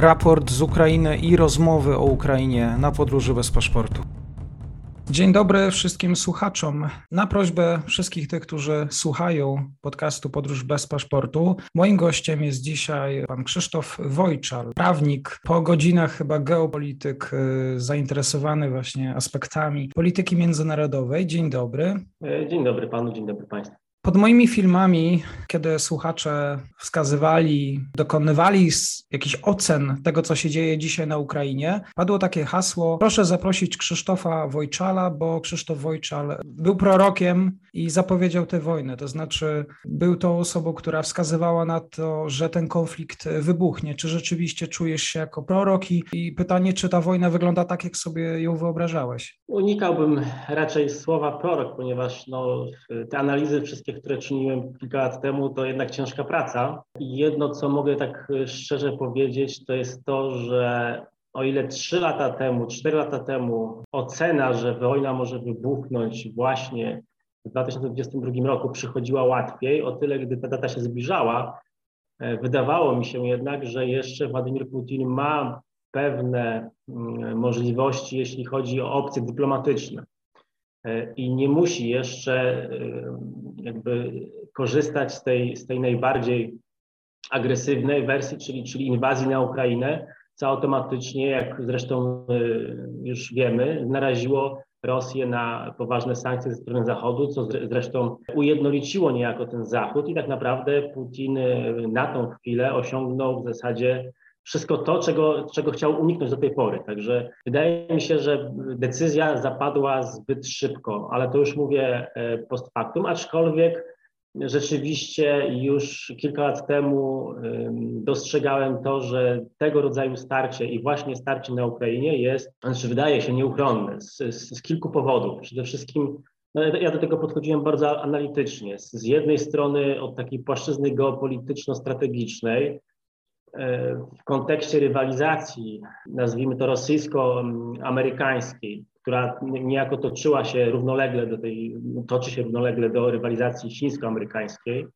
raport z Ukrainy i rozmowy o Ukrainie na podróży bez paszportu. Dzień dobry wszystkim słuchaczom. Na prośbę wszystkich tych, którzy słuchają podcastu Podróż bez paszportu, moim gościem jest dzisiaj pan Krzysztof Wojczal, prawnik, po godzinach chyba geopolityk, y, zainteresowany właśnie aspektami polityki międzynarodowej. Dzień dobry. Dzień dobry panu, dzień dobry państwu. Pod moimi filmami, kiedy słuchacze wskazywali, dokonywali jakichś ocen tego, co się dzieje dzisiaj na Ukrainie, padło takie hasło: proszę zaprosić Krzysztofa Wojczala, bo Krzysztof Wojczal był prorokiem i zapowiedział tę wojnę. To znaczy, był tą osobą, która wskazywała na to, że ten konflikt wybuchnie. Czy rzeczywiście czujesz się jako prorok? I, i pytanie, czy ta wojna wygląda tak, jak sobie ją wyobrażałeś? Unikałbym raczej słowa prorok, ponieważ no, te analizy wszystkie, które czyniłem kilka lat temu, to jednak ciężka praca. I jedno, co mogę tak szczerze powiedzieć, to jest to, że o ile trzy lata temu, cztery lata temu ocena, że wojna może wybuchnąć właśnie w 2022 roku przychodziła łatwiej, o tyle gdy ta data się zbliżała, e, wydawało mi się jednak, że jeszcze Władimir Putin ma pewne mm, możliwości, jeśli chodzi o opcje dyplomatyczne. E, i nie musi jeszcze e, jakby korzystać z tej, z tej najbardziej agresywnej wersji, czyli, czyli inwazji na Ukrainę, co automatycznie, jak zresztą już wiemy, naraziło Rosję na poważne sankcje ze strony Zachodu, co zresztą ujednoliciło niejako ten Zachód i tak naprawdę Putin na tą chwilę osiągnął w zasadzie wszystko to, czego, czego chciał uniknąć do tej pory. Także wydaje mi się, że decyzja zapadła zbyt szybko, ale to już mówię e, post factum, aczkolwiek rzeczywiście już kilka lat temu dostrzegałem to, że tego rodzaju starcie i właśnie starcie na Ukrainie jest, znaczy wydaje się nieuchronne z, z, z kilku powodów. Przede wszystkim no ja do tego podchodziłem bardzo analitycznie. Z jednej strony od takiej płaszczyzny geopolityczno-strategicznej, w kontekście rywalizacji, nazwijmy to rosyjsko-amerykańskiej, która niejako toczyła się równolegle do tej, toczy się równolegle do rywalizacji chińsko-amerykańskiej,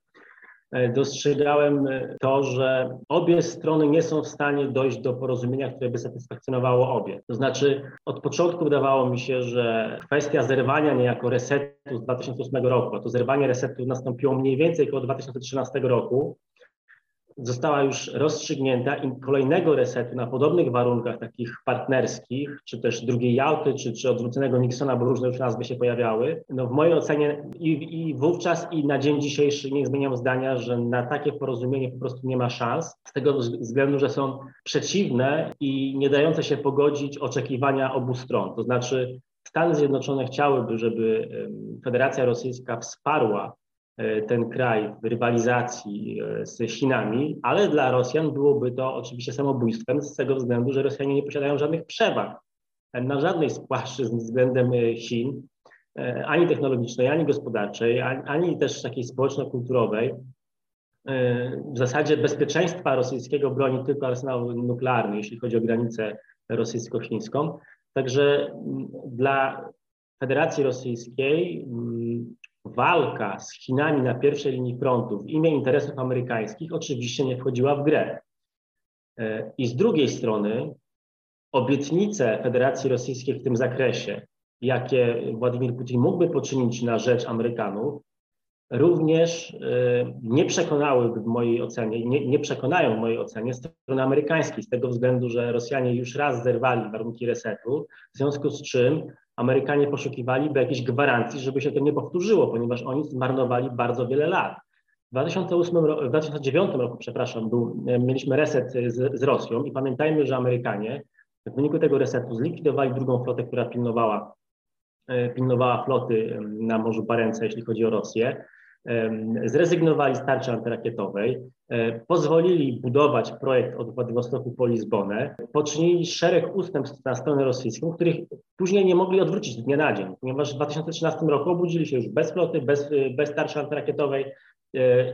e, dostrzegałem to, że obie strony nie są w stanie dojść do porozumienia, które by satysfakcjonowało obie. To znaczy, od początku wydawało mi się, że kwestia zerwania niejako resetu z 2008 roku, a to zerwanie resetu nastąpiło mniej więcej około 2013 roku, została już rozstrzygnięta i kolejnego resetu na podobnych warunkach takich partnerskich, czy też drugiej Jałty, czy, czy odwróconego Nixona, bo różne już nazwy się pojawiały, no w mojej ocenie i, i wówczas i na dzień dzisiejszy nie zmieniam zdania, że na takie porozumienie po prostu nie ma szans, z tego względu, że są przeciwne i nie dające się pogodzić oczekiwania obu stron. To znaczy Stany Zjednoczone chciałyby, żeby Federacja Rosyjska wsparła ten kraj w rywalizacji e, z Chinami, ale dla Rosjan byłoby to oczywiście samobójstwem z tego względu, że Rosjanie nie posiadają żadnych przewag na żadnej z płaszczyzn względem e, Chin, ani technologicznej, ani gospodarczej, ani też takiej społeczno-kulturowej. W zasadzie bezpieczeństwa rosyjskiego broni tylko arsenał nuklearny, jeśli chodzi o granicę rosyjsko-chińską. Także dla Federacji Rosyjskiej walka z Chinami na pierwszej linii frontu w imię interesów amerykańskich oczywiście nie wchodziła w grę. E, I z drugiej strony obietnice Federacji Rosyjskiej w tym zakresie, jakie Władimir Putin mógłby poczynić na rzecz Amerykanów, również e, nie przekonałyby w mojej ocenie, nie, nie przekonają w mojej ocenie strony amerykańskiej, z tego względu, że Rosjanie już raz zerwali warunki resetu, w związku z czym Amerykanie poszukiwaliby jakiejś gwarancji, żeby się to nie powtórzyło, ponieważ oni zmarnowali bardzo wiele lat. W 2008, w 2009 roku, przepraszam, był, e, mieliśmy reset z, z Rosją i pamiętajmy, że Amerykanie w wyniku tego resetu zlikwidowali drugą flotę, która pilnowała, e, pilnowała floty na Morzu Barentsa, jeśli chodzi o Rosję zrezygnowali z tarczy antyrakietowej, pozwolili budować projekt od Władywostoku po Lizbonę, poczynili szereg ustępstw na stronę rosyjską, których później nie mogli odwrócić z dnia na dzień, ponieważ w 2013 roku obudzili się już bez floty, bez, bez tarczy antyrakietowej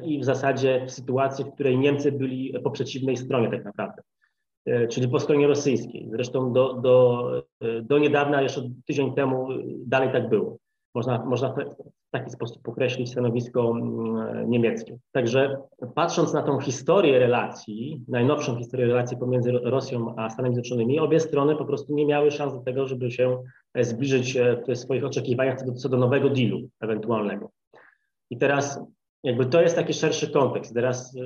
i w zasadzie w sytuacji, w której Niemcy byli po przeciwnej stronie tak naprawdę czyli po stronie rosyjskiej. Zresztą do, do, do niedawna, jeszcze tydzień temu, dalej tak było. Można, można w taki sposób określić stanowisko mm, niemieckie. Także patrząc na tą historię relacji, najnowszą historię relacji pomiędzy Rosją a Stanami Zjednoczonymi, obie strony po prostu nie miały szans do tego, żeby się e, zbliżyć e, w swoich oczekiwaniach co do, co do nowego dealu ewentualnego. I teraz jakby to jest taki szerszy kontekst. Teraz, e,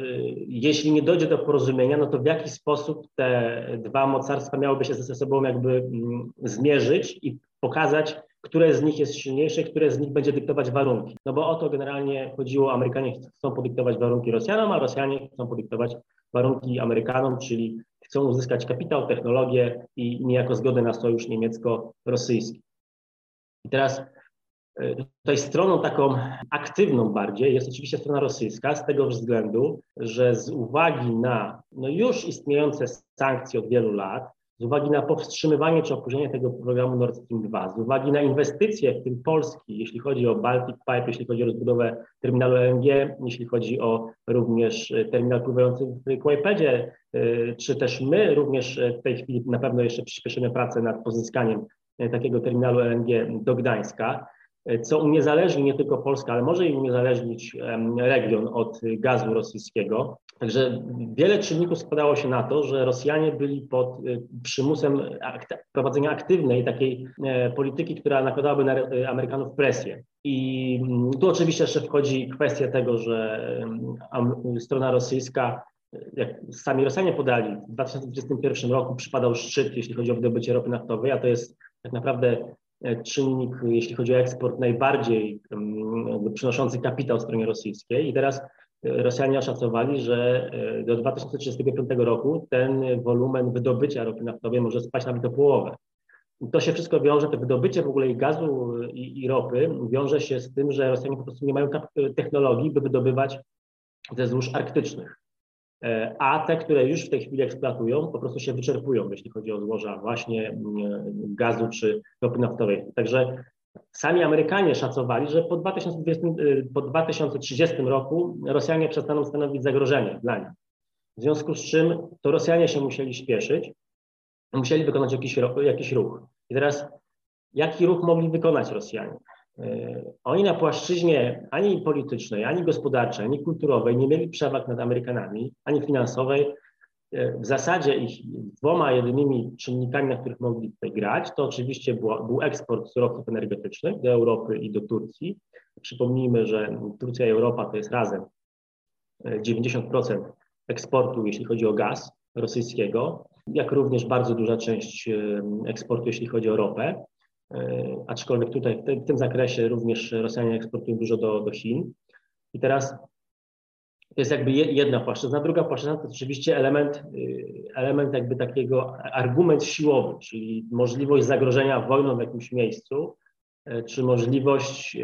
jeśli nie dojdzie do porozumienia, no to w jaki sposób te dwa mocarstwa miałyby się ze sobą jakby mm, zmierzyć i pokazać, które z nich jest silniejsze, które z nich będzie dyktować warunki. No bo o to generalnie chodziło, Amerykanie chcą podyktować warunki Rosjanom, a Rosjanie chcą podyktować warunki Amerykanom, czyli chcą uzyskać kapitał, technologię i niejako zgodę na sojusz niemiecko-rosyjski. I teraz e, Tutaj stroną taką aktywną bardziej jest oczywiście strona rosyjska, z tego względu, że z uwagi na no już istniejące sankcje od wielu lat, z uwagi na powstrzymywanie czy opóźnienie tego programu Nord Stream 2, z uwagi na inwestycje, w tym Polski, jeśli chodzi o Baltic Pipe, jeśli chodzi o rozbudowę terminalu LNG, jeśli chodzi o również e, terminal pływający w Kłajpedzie, e, czy też my również e, w tej chwili na pewno jeszcze przyspieszymy pracę nad pozyskaniem takiego terminalu LNG do Gdańska co uniezależni nie tylko Polskę, ale może i uniezależnić region od gazu rosyjskiego. Także wiele czynników składało się na to, że Rosjanie byli pod y, przymusem prowadzenia aktywnej takiej e, polityki, która nakładałaby na e, Amerykanów presję. I mm, tu oczywiście jeszcze wchodzi kwestia tego, że strona rosyjska, jak sami Rosjanie podali, w 2021 roku przypadał szczyt, jeśli chodzi o wydobycie ropy naftowej, a to jest tak naprawdę e, czynnik, jeśli chodzi o eksport, najbardziej przynoszący kapitał stronie rosyjskiej. I teraz Rosjanie oszacowali, że e, do 2035 roku ten wolumen wydobycia ropy naftowej może spaść nawet do połowy. to się wszystko wiąże, to wydobycie w ogóle i gazu i, i ropy wiąże się z tym, że Rosjanie po prostu nie mają technologii, by wydobywać ze złóż arktycznych. E, a te, które już w tej chwili eksploatują, po prostu się wyczerpują, jeśli chodzi o złoża właśnie gazu czy ropy naftowej. Także Sami Amerykanie szacowali, że po, 2020, y, po 2030 roku Rosjanie przestaną stanowić zagrożenie dla nich. W związku z czym to Rosjanie się musieli śpieszyć, musieli wykonać jakiś, jakiś ruch. I teraz jaki ruch mogli wykonać Rosjanie? Y, oni na płaszczyźnie ani politycznej, ani gospodarczej, ani kulturowej nie mieli przewag nad Amerykanami, ani finansowej, E, w zasadzie ich dwoma jedynymi czynnikami, na których mogli tutaj grać, to oczywiście był eksport surowców energetycznych do Europy i do Turcji. Przypomnijmy, że Turcja i Europa to jest razem 90% e, eksportu, jeśli chodzi o gaz rosyjskiego, jak również bardzo duża część e, eksportu, jeśli chodzi o ropę. Aczkolwiek tutaj w tym zakresie również Rosjanie eksportują dużo do, do Chin. I teraz to jest jakby jedna płaszczyzna. Druga płaszczyzna to oczywiście element, y, element jakby takiego argument siłowy, czyli możliwość zagrożenia wojną w jakimś miejscu, y, czy możliwość y,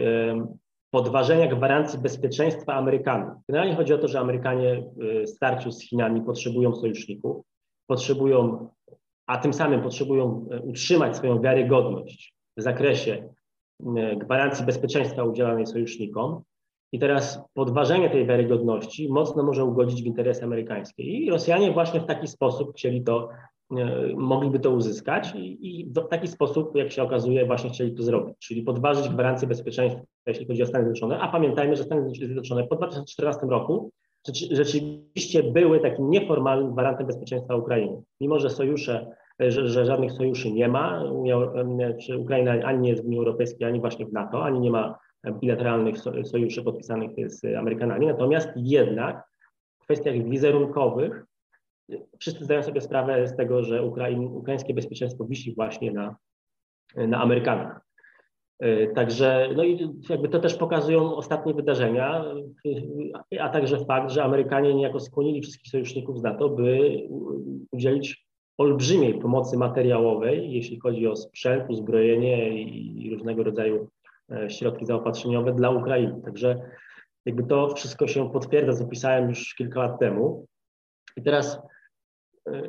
podważenia gwarancji bezpieczeństwa Amerykanów. Generalnie chodzi o to, że Amerykanie w starciu z Chinami potrzebują sojuszników, potrzebują, a tym samym potrzebują utrzymać swoją wiarygodność w zakresie gwarancji bezpieczeństwa udzielanej sojusznikom. I teraz podważenie tej wiarygodności mocno może ugodzić w interesy amerykańskie. I Rosjanie właśnie w taki sposób chcieli to, e, mogliby to uzyskać i, i w taki sposób, jak się okazuje, właśnie chcieli to zrobić, czyli podważyć gwarancję bezpieczeństwa, jeśli chodzi o Stany Zjednoczone. A pamiętajmy, że Stany Zjednoczone po 2014 roku rzeczywiście były takim nieformalnym gwarantem bezpieczeństwa Ukrainy. Mimo, że sojusze, że, że, żadnych sojuszy nie ma, Unia, czy Ukraina ani nie jest w Unii Europejskiej, ani właśnie w NATO, ani nie ma bilateralnych sojuszy podpisanych z Amerykanami. Natomiast jednak w kwestiach wizerunkowych wszyscy zdają sobie sprawę z tego, że Ukrain, ukraińskie bezpieczeństwo wisi właśnie na, na Amerykanach. Także no i jakby to też pokazują ostatnie wydarzenia, a także fakt, że Amerykanie niejako skłonili wszystkich sojuszników z NATO, by udzielić olbrzymiej pomocy materiałowej, jeśli chodzi o sprzęt, uzbrojenie i różnego rodzaju E, środki zaopatrzeniowe dla Ukrainy. Także jakby to wszystko się potwierdza, co pisałem już kilka lat temu. I teraz e,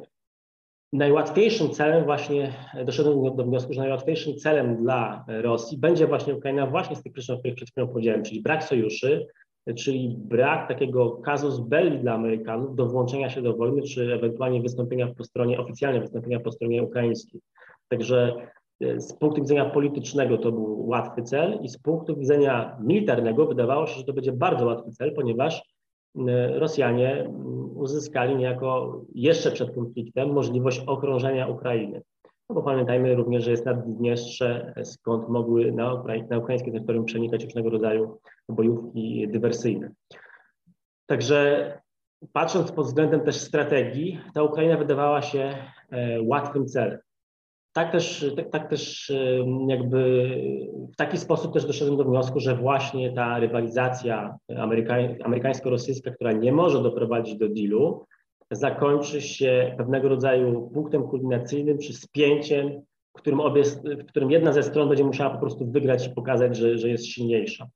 najłatwiejszym celem właśnie, doszedłem do wniosku, że najłatwiejszym celem dla Rosji będzie właśnie Ukraina właśnie z tych przyczyn, o których przed chwilą powiedziałem, czyli brak sojuszy, czyli brak takiego kazus belli dla Amerykanów do włączenia się do wojny, czy ewentualnie wystąpienia po stronie, oficjalnie wystąpienia po stronie ukraińskiej. Także z punktu widzenia politycznego to był łatwy cel i z punktu widzenia militarnego wydawało się, że to będzie bardzo łatwy cel, ponieważ Rosjanie uzyskali niejako jeszcze przed konfliktem możliwość okrążenia Ukrainy. No bo pamiętajmy również, że jest Naddniestrze, skąd mogły na, Ukrai na ukraińskie terytorium przenikać różnego rodzaju bojówki dywersyjne. Także patrząc pod względem też strategii, ta Ukraina wydawała się e, łatwym celem. Tak też, tak, tak też jakby w taki sposób też doszedłem do wniosku, że właśnie ta rywalizacja amerykańsko-rosyjska, która nie może doprowadzić do dealu, zakończy się pewnego rodzaju punktem kulminacyjnym czy spięciem, w którym, obie, w którym jedna ze stron będzie musiała po prostu wygrać i pokazać, że, że jest silniejsza.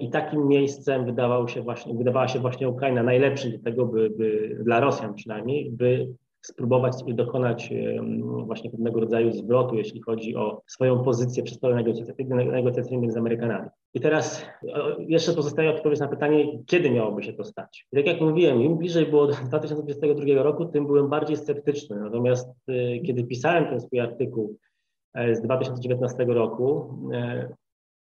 I takim miejscem wydawał się właśnie, wydawała się właśnie Ukraina najlepszym do tego, by, by dla Rosjan przynajmniej, by spróbować dokonać właśnie pewnego rodzaju zwrotu, jeśli chodzi o swoją pozycję przy stole negocjacyjnym z Amerykanami. I teraz jeszcze pozostaje odpowiedź na pytanie, kiedy miałoby się to stać. Tak jak mówiłem, im bliżej było do 2022 roku, tym byłem bardziej sceptyczny. Natomiast y, kiedy pisałem ten swój artykuł e, z 2019 roku, e,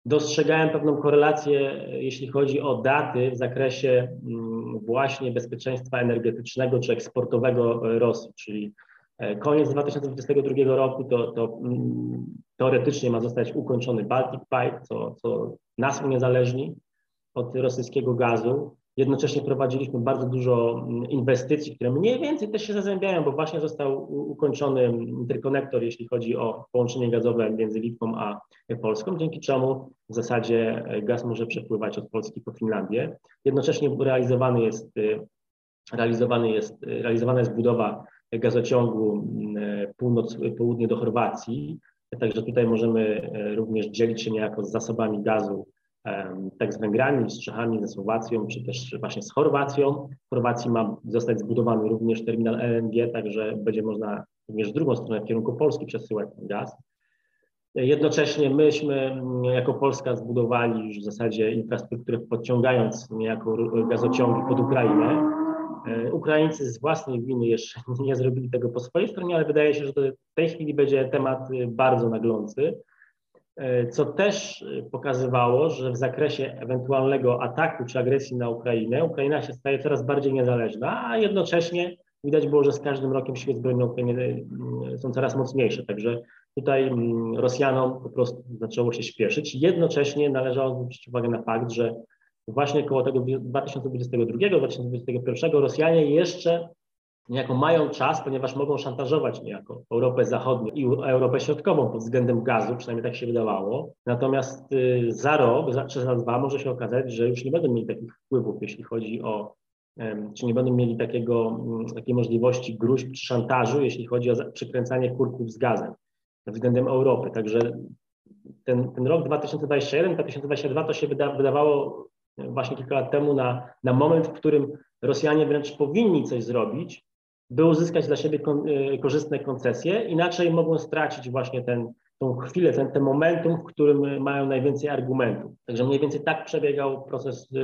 dostrzegałem pewną korelację, jeśli chodzi o daty w zakresie mm, właśnie bezpieczeństwa energetycznego czy eksportowego Rosji, czyli e, koniec 2022 roku to, to mm, teoretycznie ma zostać ukończony Baltic Pipe, co, co nas uniezależni od rosyjskiego gazu. Jednocześnie prowadziliśmy bardzo dużo mm, inwestycji, które mniej więcej też się zazębiają, bo właśnie został ukończony interkonektor, jeśli chodzi o połączenie gazowe między Litwą a Polską, dzięki czemu w zasadzie e, gaz może przepływać od Polski po Finlandię. Jednocześnie realizowany jest, e, realizowany jest, e, realizowana jest budowa gazociągu mm, północ-południe do Chorwacji, także tutaj możemy również dzielić się niejako z zasobami gazu tak z Węgrami, z Czechami, ze Słowacją, czy też właśnie z Chorwacją. W Chorwacji ma zostać zbudowany również terminal LNG, także będzie można również w drugą stronę, w kierunku Polski przesyłać ten gaz. Jednocześnie myśmy mm, jako Polska zbudowali już w zasadzie infrastrukturę podciągając niejako gazociągi pod Ukrainę. E, Ukraińcy z własnej winy jeszcze nie zrobili tego po swojej stronie, ale wydaje się, że w tej chwili będzie temat y, bardzo naglący. E, co też e, pokazywało, że w zakresie ewentualnego ataku czy agresji na Ukrainę, Ukraina się staje coraz bardziej niezależna, a jednocześnie widać było, że z każdym rokiem siły zbrojne Ukrainy mm, są coraz mocniejsze. Także tutaj Rosjanom po prostu zaczęło się śpieszyć. Jednocześnie należało zwrócić uwagę na fakt, że właśnie koło tego 2022-2021 Rosjanie jeszcze niejako mają czas, ponieważ mogą szantażować niejako Europę Zachodnią i Europę Środkową pod względem gazu, przynajmniej tak się wydawało. Natomiast y, za rok, za, czy za dwa może się okazać, że już nie będą mieli takich wpływów, jeśli chodzi o, czy nie będą mieli takiego, mm, takiej możliwości gruźb czy szantażu, jeśli chodzi o przykręcanie kurków z gazem względem Europy. Także ten, ten rok 2021-2022 to się wyda, wydawało właśnie kilka lat temu na, na moment, w którym Rosjanie wręcz powinni coś zrobić, by uzyskać dla siebie e, korzystne koncesje, inaczej mogą stracić właśnie ten, tą chwilę, ten, ten momentum, w którym mają najwięcej argumentów. Także mniej więcej tak przebiegał proces e,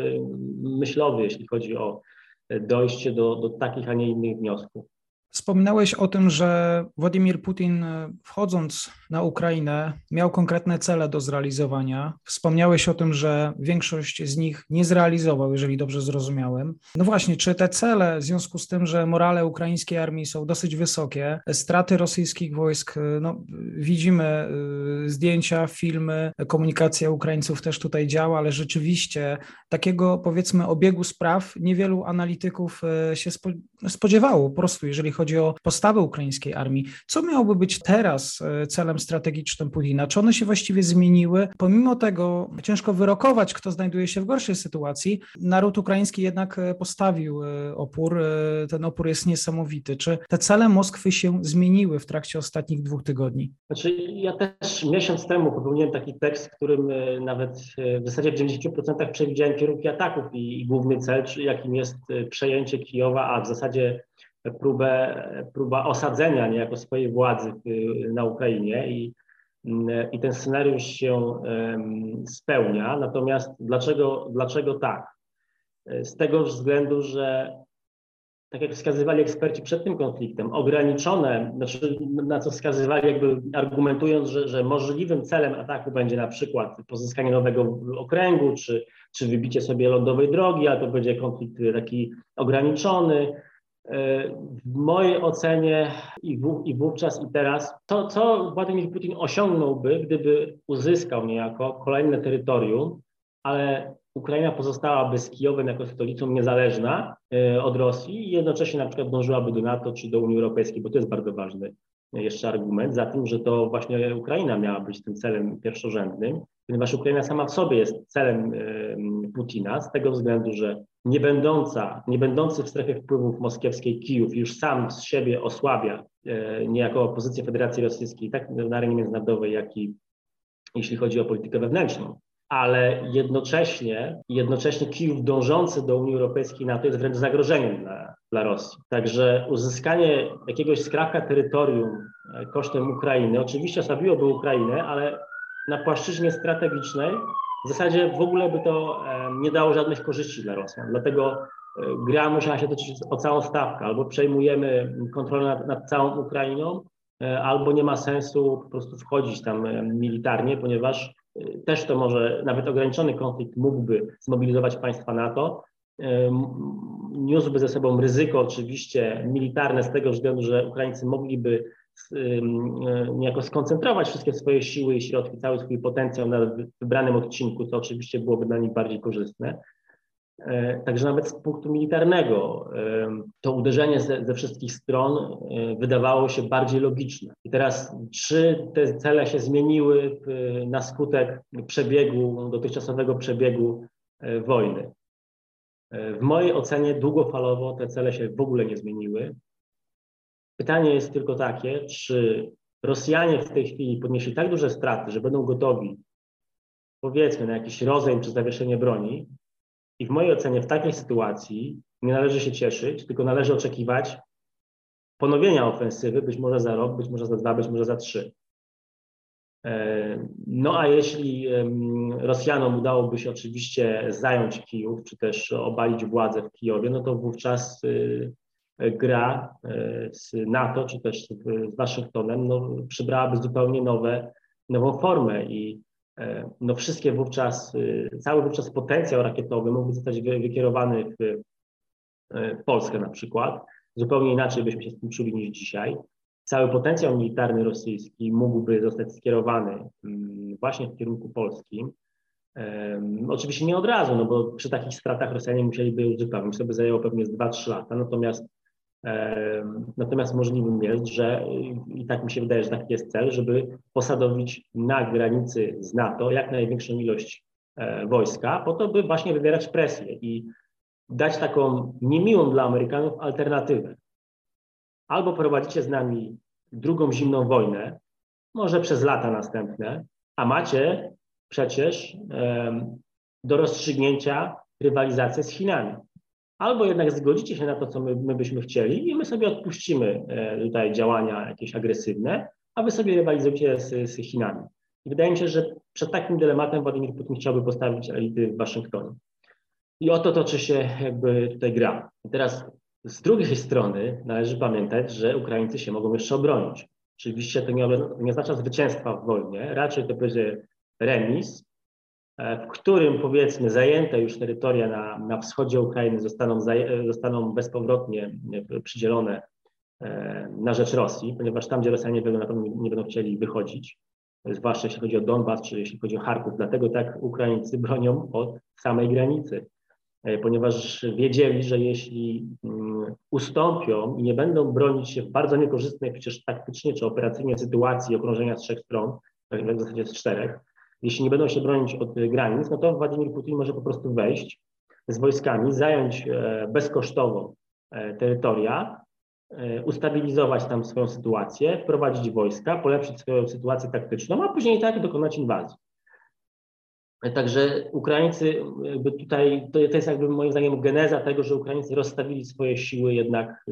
myślowy, jeśli chodzi o e, dojście do, do takich, a nie innych wniosków. Wspominałeś o tym, że Władimir Putin, e, wchodząc na Ukrainę, miał konkretne cele do zrealizowania. Wspomniałeś o tym, że większość z nich nie zrealizował, jeżeli dobrze zrozumiałem. No właśnie, czy te cele, w związku z tym, że morale ukraińskiej armii są dosyć wysokie, straty rosyjskich wojsk, e, no, widzimy e, zdjęcia, filmy, komunikacja Ukraińców też tutaj działa, ale rzeczywiście takiego, powiedzmy, obiegu spraw niewielu analityków się spodziewało po prostu, jeżeli chodzi o postawę ukraińskiej armii. Co miałoby być teraz e, celem strategicznym Putina? Czy one się właściwie zmieniły? Pomimo tego ciężko wyrokować, kto znajduje się w gorszej sytuacji. Naród ukraiński jednak e, postawił e, opór. Ten opór jest niesamowity. Czy te cele Moskwy się zmieniły w trakcie ostatnich dwóch tygodni? Znaczy, ja też miesiąc temu popełniłem taki tekst, w którym nawet w zasadzie w 90% przewidziałem kierunki ataków i, i główny cel, jakim jest przejęcie Kijowa, a w zasadzie próbę, próba osadzenia niejako swojej władzy na Ukrainie i, i ten scenariusz się spełnia. Natomiast dlaczego, dlaczego tak? Z tego względu, że tak jak wskazywali eksperci przed tym konfliktem, ograniczone, znaczy na co wskazywali jakby argumentując, że, że możliwym celem ataku będzie na przykład pozyskanie nowego okręgu, czy, czy wybicie sobie lądowej drogi, ale to będzie konflikt taki ograniczony. W mojej ocenie i, w, i wówczas i teraz, to co Władimir Putin osiągnąłby, gdyby uzyskał niejako kolejne terytorium, ale Ukraina pozostałaby z Kijowem jako stolicą niezależna e, od Rosji i jednocześnie na przykład dążyłaby do NATO czy do Unii Europejskiej, bo to jest bardzo ważny jeszcze argument za tym, że to właśnie Ukraina miała być tym celem pierwszorzędnym, ponieważ Ukraina sama w sobie jest celem Putina z tego względu, że nie będąca, nie będący w strefie wpływów moskiewskiej Kijów już sam z siebie osłabia e, niejako pozycję Federacji Rosyjskiej tak na arenie międzynarodowej, jak i jeśli chodzi o politykę wewnętrzną ale jednocześnie, jednocześnie Kijów dążący do Unii Europejskiej NATO jest wręcz zagrożeniem dla, dla Rosji. Także uzyskanie jakiegoś skrawka terytorium e, kosztem Ukrainy oczywiście osłabiłoby Ukrainę, ale na płaszczyźnie strategicznej w zasadzie w ogóle by to e, nie dało żadnych korzyści dla Rosjan. Dlatego e, gra musiała się toczyć o całą stawkę. Albo przejmujemy kontrolę nad, nad całą Ukrainą, albo nie ma sensu po prostu wchodzić tam militarnie, ponieważ też to może nawet ograniczony konflikt mógłby zmobilizować państwa NATO. Niósłby ze sobą ryzyko oczywiście militarne z tego względu, że Ukraińcy mogliby niejako skoncentrować wszystkie swoje siły i środki, cały swój potencjał na wybranym odcinku, co oczywiście byłoby dla nich bardziej korzystne. E, także nawet z punktu militarnego to uderzenie ze, ze, wszystkich stron e, wydawało się bardziej logiczne. I teraz, czy te cele się zmieniły na skutek przebiegu, dotychczasowego przebiegu e, wojny? W mojej ocenie długofalowo te cele się w ogóle nie zmieniły. Pytanie jest tylko takie, czy Rosjanie w tej chwili podnieśli tak duże straty, że będą gotowi, powiedzmy, na jakiś rozejm czy zawieszenie broni, i w mojej ocenie w takiej sytuacji nie należy się cieszyć, tylko należy oczekiwać ponowienia ofensywy, być może za rok, być może za dwa, być może za trzy. E, no a jeśli Rosjanom udałoby się oczywiście zająć Kijów, czy też obalić władzę w Kijowie, no to wówczas y, gra y, z NATO, czy też z Waszyngtonem, no, przybrałaby zupełnie nowe, nową formę i E, no wszystkie wówczas, y, cały wówczas potencjał rakietowy mógłby zostać wykierowany w, e, Polskę na przykład. Zupełnie inaczej byśmy się z tym czuli niż dzisiaj. Cały potencjał militarny rosyjski mógłby zostać skierowany mm, właśnie w kierunku polskim. Oczywiście nie od razu, no bo przy takich stratach Rosjanie musieliby uzupełnić. To by zajęło pewnie 2-3 lata. Natomiast Natomiast możliwym jest, że i tak mi się wydaje, że taki jest cel, żeby posadowić na granicy z NATO jak największą ilość e, wojska, po to, by właśnie wywierać presję i dać taką niemiłą dla Amerykanów alternatywę. Albo prowadzicie z nami drugą zimną wojnę, może przez lata następne, a macie przecież do rozstrzygnięcia rywalizację z Chinami albo jednak zgodzicie się na to, co my, my byśmy chcieli i my sobie odpuścimy e, tutaj działania jakieś agresywne, a wy sobie rywalizujecie z, z Chinami. I wydaje mi się, że przed takim dylematem Władimir Putin chciałby postawić elity w Waszyngtonie. I oto toczy się jakby tutaj gra. I teraz z drugiej strony należy pamiętać, że Ukraińcy się mogą jeszcze obronić. Oczywiście to nie, nie oznacza zwycięstwa w wojnie, raczej to będzie remis, w którym powiedzmy zajęte już terytoria na, na wschodzie Ukrainy zostaną, zostaną bezpowrotnie e, przydzielone e, na rzecz Rosji, ponieważ tam, gdzie Rosjanie będą, na pewno nie będą chcieli wychodzić, zwłaszcza jeśli chodzi o Donbas, czy jeśli chodzi o Charków. Dlatego tak Ukraińcy bronią od samej granicy, ponieważ wiedzieli, że jeśli mm, ustąpią i nie będą bronić się w bardzo niekorzystnej przecież taktycznie czy operacyjnie sytuacji okrążenia z trzech stron, w zasadzie z czterech, jeśli nie będą się bronić od granic, no to Władimir Putin może po prostu wejść z wojskami, zająć e, bezkosztowo e, terytoria, e, ustabilizować tam swoją sytuację, wprowadzić wojska, polepszyć swoją sytuację taktyczną, a później tak dokonać inwazji. Także Ukraińcy, jakby tutaj, to, jest jakby moim zdaniem geneza tego, że Ukraińcy rozstawili swoje siły jednak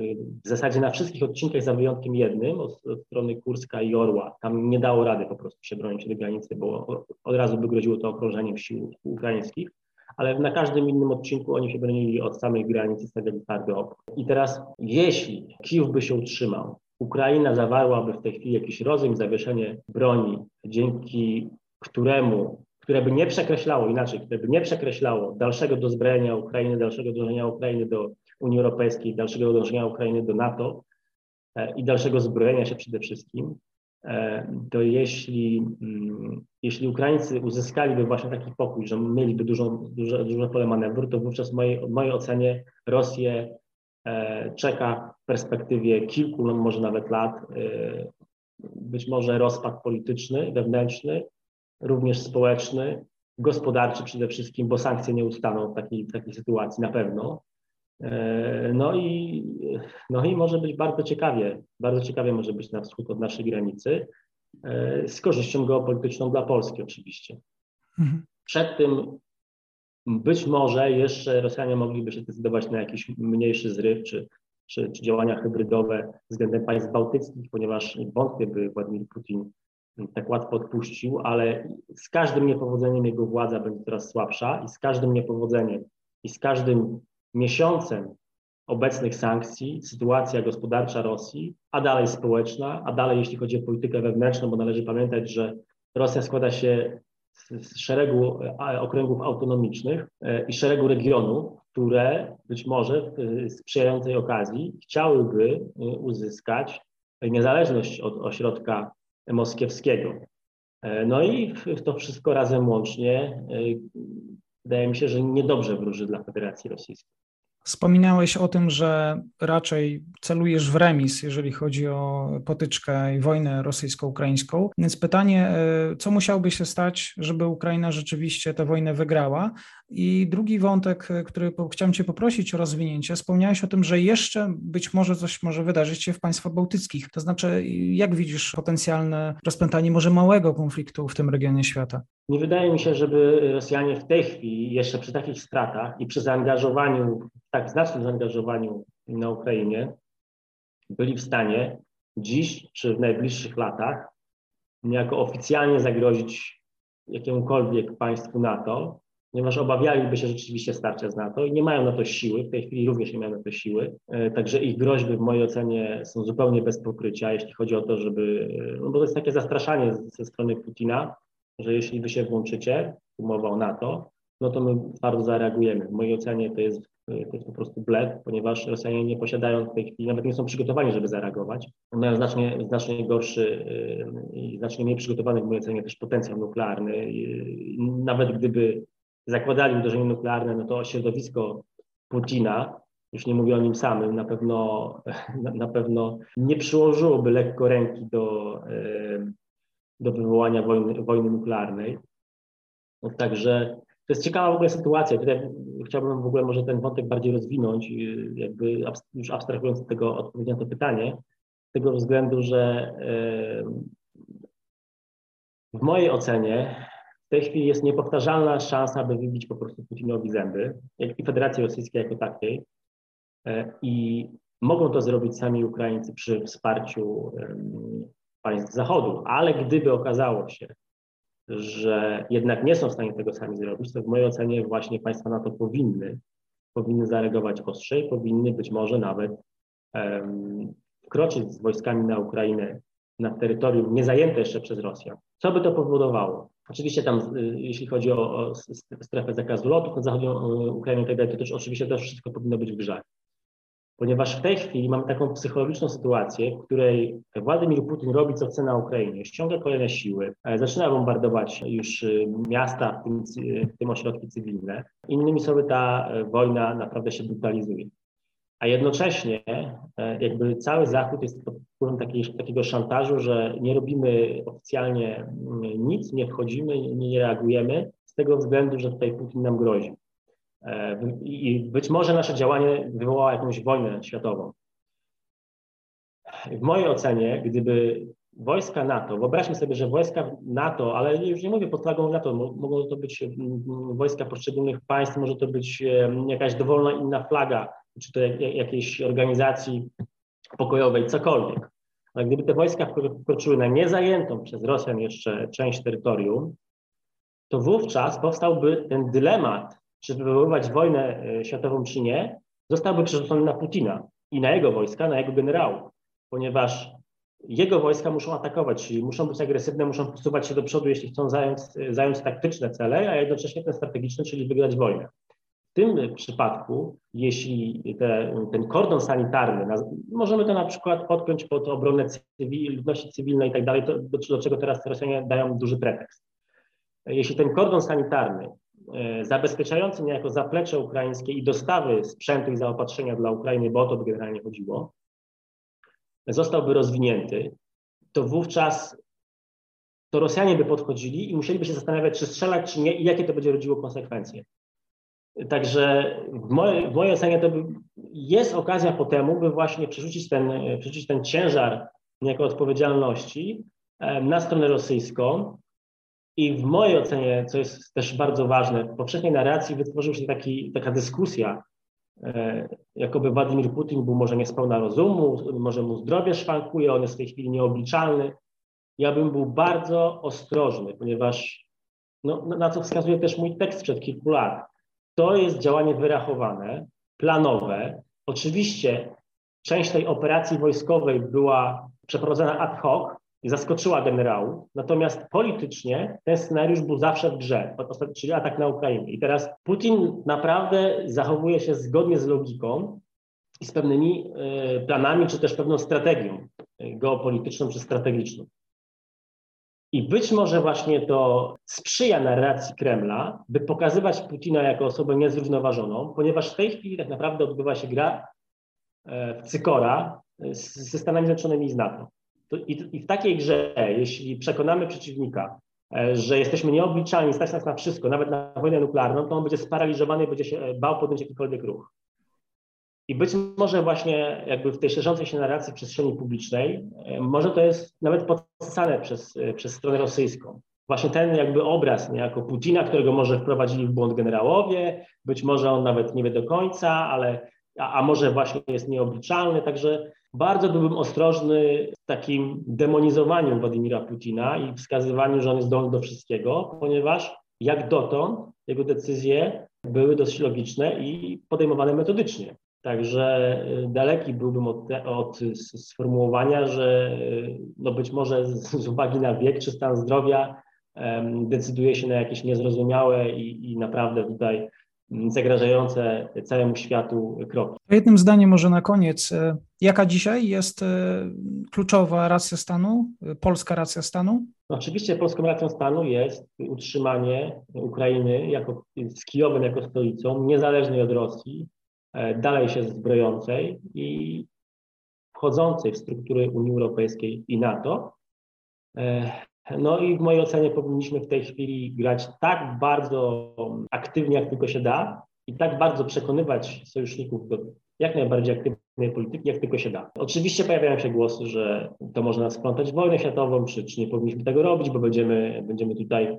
w zasadzie na wszystkich odcinkach za wyjątkiem jednym, od, strony Kurska i Orła. Tam nie dało rady po prostu się bronić tej granicy, bo od razu by groziło to okrążeniem sił ukraińskich. ale na każdym innym odcinku oni się bronili od samej granicy, stawiali twardy opór. I teraz, jeśli Kijów by się utrzymał, Ukraina zawarłaby w tej chwili jakiś rozejm, zawieszenie broni, dzięki któremu, które by nie przekreślało, inaczej, które by nie przekreślało dalszego dozbrojenia Ukrainy, dalszego dążenia Ukrainy do Unii Europejskiej, dalszego dążenia Ukrainy do NATO e, i dalszego zbrojenia się przede wszystkim, e, to jeśli, mm, jeśli Ukraińcy uzyskaliby właśnie taki pokój, że mieliby dużą, duże, duże pole manewru, to wówczas w mojej, mojej ocenie Rosję e, czeka w perspektywie kilku, no może nawet lat, być może rozpad polityczny, wewnętrzny, również społeczny, gospodarczy przede wszystkim, bo sankcje nie ustaną w takiej, takiej sytuacji na pewno. E, no i, no i może być bardzo ciekawie, bardzo ciekawie może być na wschód od naszej granicy, e, z korzyścią geopolityczną dla Polski oczywiście. Mhm. Przed tym być może jeszcze Rosjanie mogliby się zdecydować na jakiś mniejszy zryw czy, czy, czy działania hybrydowe względem państw bałtyckich, ponieważ wątpię, by Władimir Putin tak łatwo odpuścił, ale z każdym niepowodzeniem jego władza będzie coraz słabsza i z każdym niepowodzeniem i z każdym miesiącem obecnych sankcji sytuacja gospodarcza Rosji, a dalej społeczna, a dalej jeśli chodzi o politykę wewnętrzną, bo należy pamiętać, że Rosja składa się z szeregu okręgów autonomicznych e, i szeregu regionów, które być może w sprzyjającej okazji chciałyby e, uzyskać niezależność od ośrodka moskiewskiego. E, no i to wszystko razem łącznie wydaje mi się, że niedobrze wróży dla Federacji Rosyjskiej. Wspominałeś o tym, że raczej celujesz w remis, jeżeli chodzi o potyczkę i wojnę rosyjsko-ukraińską. Więc pytanie, e, co musiałoby się stać, żeby Ukraina rzeczywiście tę wojnę wygrała? I drugi wątek, e, który chciałem Cię poprosić o rozwinięcie, wspomniałeś o tym, że jeszcze być może coś może wydarzyć się w państwach bałtyckich. To znaczy, jak widzisz potencjalne rozpętanie może małego konfliktu w tym regionie świata? Nie wydaje mi się, żeby Rosjanie w tej chwili, jeszcze przy takich stratach i przy zaangażowaniu, tak znacznym zaangażowaniu na Ukrainie, byli w stanie dziś czy w najbliższych latach niejako oficjalnie zagrozić jakiemukolwiek państwu NATO, ponieważ obawialiby się rzeczywiście starcia z NATO i nie mają na to siły, w tej chwili również nie mają na to siły, e, także ich groźby w mojej ocenie są zupełnie bez pokrycia, jeśli chodzi o to, żeby, no bo to jest takie zastraszanie ze strony Putina, że jeśli wy się włączycie, umowa o NATO, no to my bardzo zareagujemy. W mojej ocenie to jest, to jest po prostu blef, ponieważ Rosjanie nie posiadają w tej chwili, nawet nie są przygotowani, żeby zareagować. Mają znacznie, znacznie gorszy i znacznie mniej przygotowany w mojej ocenie też potencjał nuklearny. Nawet gdyby zakładali uderzenie nuklearne, no to środowisko Putina, już nie mówię o nim samym, na pewno, na pewno nie przyłożyłoby lekko ręki do, do wywołania wojny, wojny nuklearnej. No, także to jest ciekawa w ogóle sytuacja. Tutaj chciałbym w ogóle może ten wątek bardziej rozwinąć, jakby już abstrahując od tego odpowiedzi na to pytanie, z tego względu, że w mojej ocenie tej chwili jest niepowtarzalna szansa, aby wybić po prostu Putinowi zęby, jak i Federacji Rosyjskiej jako takiej. E, I mogą to zrobić sami Ukraińcy przy wsparciu państw Zachodu, ale gdyby okazało się, że jednak nie są w stanie tego sami zrobić, to w mojej ocenie właśnie państwa NATO powinny, powinny zareagować ostrzej, powinny być może nawet um, wkroczyć z wojskami na Ukrainę na terytorium niezajęte jeszcze przez Rosję. Co by to powodowało? Oczywiście tam, y, jeśli chodzi o, o strefę zakazu lotów na zachodzie Ukrainy, to też oczywiście też wszystko powinno być w grze ponieważ w tej chwili mamy taką psychologiczną sytuację, w której Władimir Putin robi co chce na Ukrainie, ściąga kolejne siły, e, zaczyna bombardować już e, miasta, w tym, w tym ośrodki cywilne. Innymi słowy, ta e, wojna naprawdę się brutalizuje. A jednocześnie jakby cały Zachód jest pod wpływem takiego szantażu, że nie robimy oficjalnie mm, nic, nie wchodzimy, nie reagujemy z tego względu, że tutaj Putin nam grozi. E, I być może nasze działanie wywołało jakąś wojnę światową. W mojej ocenie, gdyby wojska NATO, wyobraźmy sobie, że wojska NATO, ale już nie mówię pod flagą NATO, mogą to być wojska poszczególnych państw, może to być jakaś dowolna inna flaga, czy to jakiejś organizacji pokojowej, cokolwiek. Ale gdyby te wojska wkroczyły na niezajętą przez Rosjan jeszcze część terytorium, to wówczas powstałby ten dylemat czy wywoływać wojnę e, światową, czy nie, zostałby przerzucony na Putina i na jego wojska, na jego generałów, ponieważ jego wojska muszą atakować, czyli muszą być agresywne, muszą posuwać się do przodu, jeśli chcą zająć, zająć taktyczne cele, a jednocześnie ten strategiczny, czyli wygrać wojnę. Tym przypadku, jeśli te, ten kordon sanitarny, możemy to na przykład podpiąć pod obronę cywil, ludności cywilnej i tak dalej, do, do czego teraz Rosjanie dają duży pretekst. Jeśli ten kordon sanitarny e, zabezpieczający niejako zaplecze ukraińskie i dostawy sprzętu i zaopatrzenia dla Ukrainy, bo o to by generalnie chodziło, zostałby rozwinięty, to wówczas to Rosjanie by podchodzili i musieliby się zastanawiać, czy strzelać, czy nie i jakie to będzie rodziło konsekwencje. Także w mojej, w mojej ocenie to jest okazja po temu, by właśnie przerzucić ten, przerzucić ten ciężar niejako odpowiedzialności na stronę rosyjską. I w mojej ocenie, co jest też bardzo ważne, w poprzedniej narracji wytworzył się taki, taka dyskusja, e, jakoby Władimir Putin był może niespełna rozumu, może mu zdrowie szwankuje, on jest w tej chwili nieobliczalny. Ja bym był bardzo ostrożny, ponieważ no, na co wskazuje też mój tekst przed kilku lat to jest działanie wyrachowane, planowe. Oczywiście część tej operacji wojskowej była przeprowadzona ad hoc i zaskoczyła generałów, natomiast politycznie ten scenariusz był zawsze w grze, czyli atak na Ukrainę. I teraz Putin naprawdę zachowuje się zgodnie z logiką i z pewnymi e, planami, czy też pewną strategią e, geopolityczną czy strategiczną. I być może właśnie to sprzyja narracji Kremla, by pokazywać Putina jako osobę niezrównoważoną, ponieważ w tej chwili tak naprawdę odbywa się gra e, w cykora ze Stanami Zjednoczonymi i z NATO. I, w takiej grze, jeśli przekonamy przeciwnika, e, że jesteśmy nieobliczalni, stać nas na wszystko, nawet na wojnę nuklearną, to on będzie sparaliżowany i będzie się e, bał podjąć jakikolwiek ruch. I być może właśnie jakby w tej szerzącej się narracji przestrzeni publicznej, e, może to jest nawet podpisane przez, e, przez stronę rosyjską. Właśnie ten jakby obraz niejako Putina, którego może wprowadzili w błąd generałowie, być może on nawet nie wie do końca, ale a, a może właśnie jest nieobliczalny, także bardzo byłbym ostrożny w takim demonizowaniu Władimira Putina i wskazywaniu, że on jest zdolny do wszystkiego, ponieważ jak dotąd jego decyzje były dosyć logiczne i podejmowane metodycznie. Także y, daleki byłbym od, od sformułowania, że y, no być może z, z uwagi na wiek czy stan zdrowia um, decyduje się na jakieś niezrozumiałe i, i naprawdę tutaj zagrażające całemu światu kroki. Jednym zdaniem może na koniec, y, jaka dzisiaj jest kluczowa racja stanu, polska racja stanu? No oczywiście polską racją stanu jest utrzymanie Ukrainy jako, z Kijowem jako stolicą, niezależnej od Rosji, E, dalej się zbrojącej i wchodzącej w struktury Unii Europejskiej i NATO. E, no i w mojej ocenie powinniśmy w tej chwili grać tak bardzo aktywnie, jak tylko się da i tak bardzo przekonywać sojuszników do jak najbardziej aktywnej polityki, jak tylko się da. Oczywiście pojawiają się głosy, że to może nas w wojnę światową, czy, czy nie powinniśmy tego robić, bo będziemy, będziemy tutaj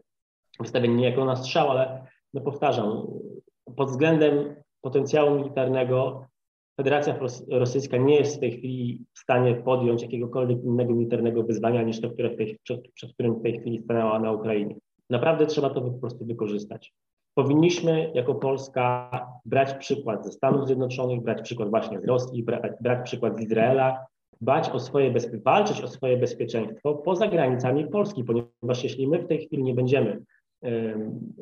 wystawieni niejako na strzał, ale no powtarzam, pod względem potencjału militarnego Federacja Rosyjska nie jest w tej chwili w stanie podjąć jakiegokolwiek innego militarnego wyzwania niż to, które tej, przed, przed którym w tej chwili stanęła na Ukrainie. Naprawdę trzeba to po prostu wykorzystać. Powinniśmy jako Polska brać przykład ze Stanów Zjednoczonych, brać przykład właśnie z Rosji, brać, brać przykład z Izraela, dbać o swoje walczyć o swoje bezpieczeństwo poza granicami Polski, ponieważ jeśli my w tej chwili nie będziemy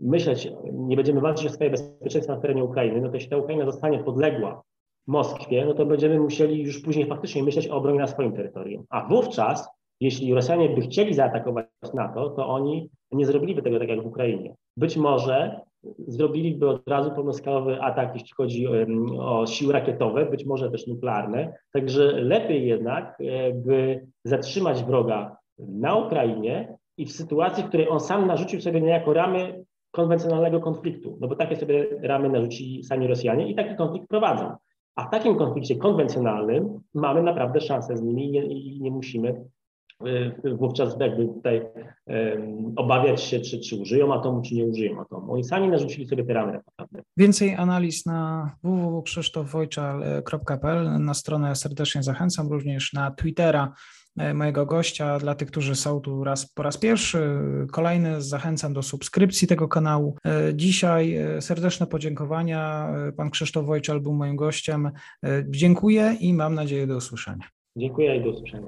myśleć, nie będziemy walczyć o swoje bezpieczeństwo na terenie Ukrainy, no to jeśli ta Ukraina zostanie podległa Moskwie, no to będziemy musieli już później faktycznie myśleć o obronie na swoim terytorium. A wówczas, jeśli Rosjanie by chcieli zaatakować NATO, to oni nie zrobiliby tego tak jak w Ukrainie. Być może zrobiliby od razu pełnoskalowy atak, jeśli chodzi o, o siły rakietowe, być może też nuklearne. Także lepiej jednak, e, by zatrzymać wroga na Ukrainie, i w sytuacji, w której on sam narzucił sobie niejako ramy konwencjonalnego konfliktu, no bo takie sobie ramy narzucili sami Rosjanie i taki konflikt prowadzą. A w takim konflikcie konwencjonalnym mamy naprawdę szansę z nimi i nie, i nie musimy y, wówczas jakby tutaj um, obawiać się, czy, czy użyją atomu, czy nie użyją atomu. Oni sami narzucili sobie te ramy. Naprawdę. Więcej analiz na www.krzysztofwojczal.pl na stronę serdecznie zachęcam, również na Twittera mojego gościa. Dla tych, którzy są tu raz po raz pierwszy, kolejny, zachęcam do subskrypcji tego kanału. Dzisiaj serdeczne podziękowania. Pan Krzysztof Wojczal był moim gościem. Dziękuję i mam nadzieję do usłyszenia. Dziękuję i do usłyszenia.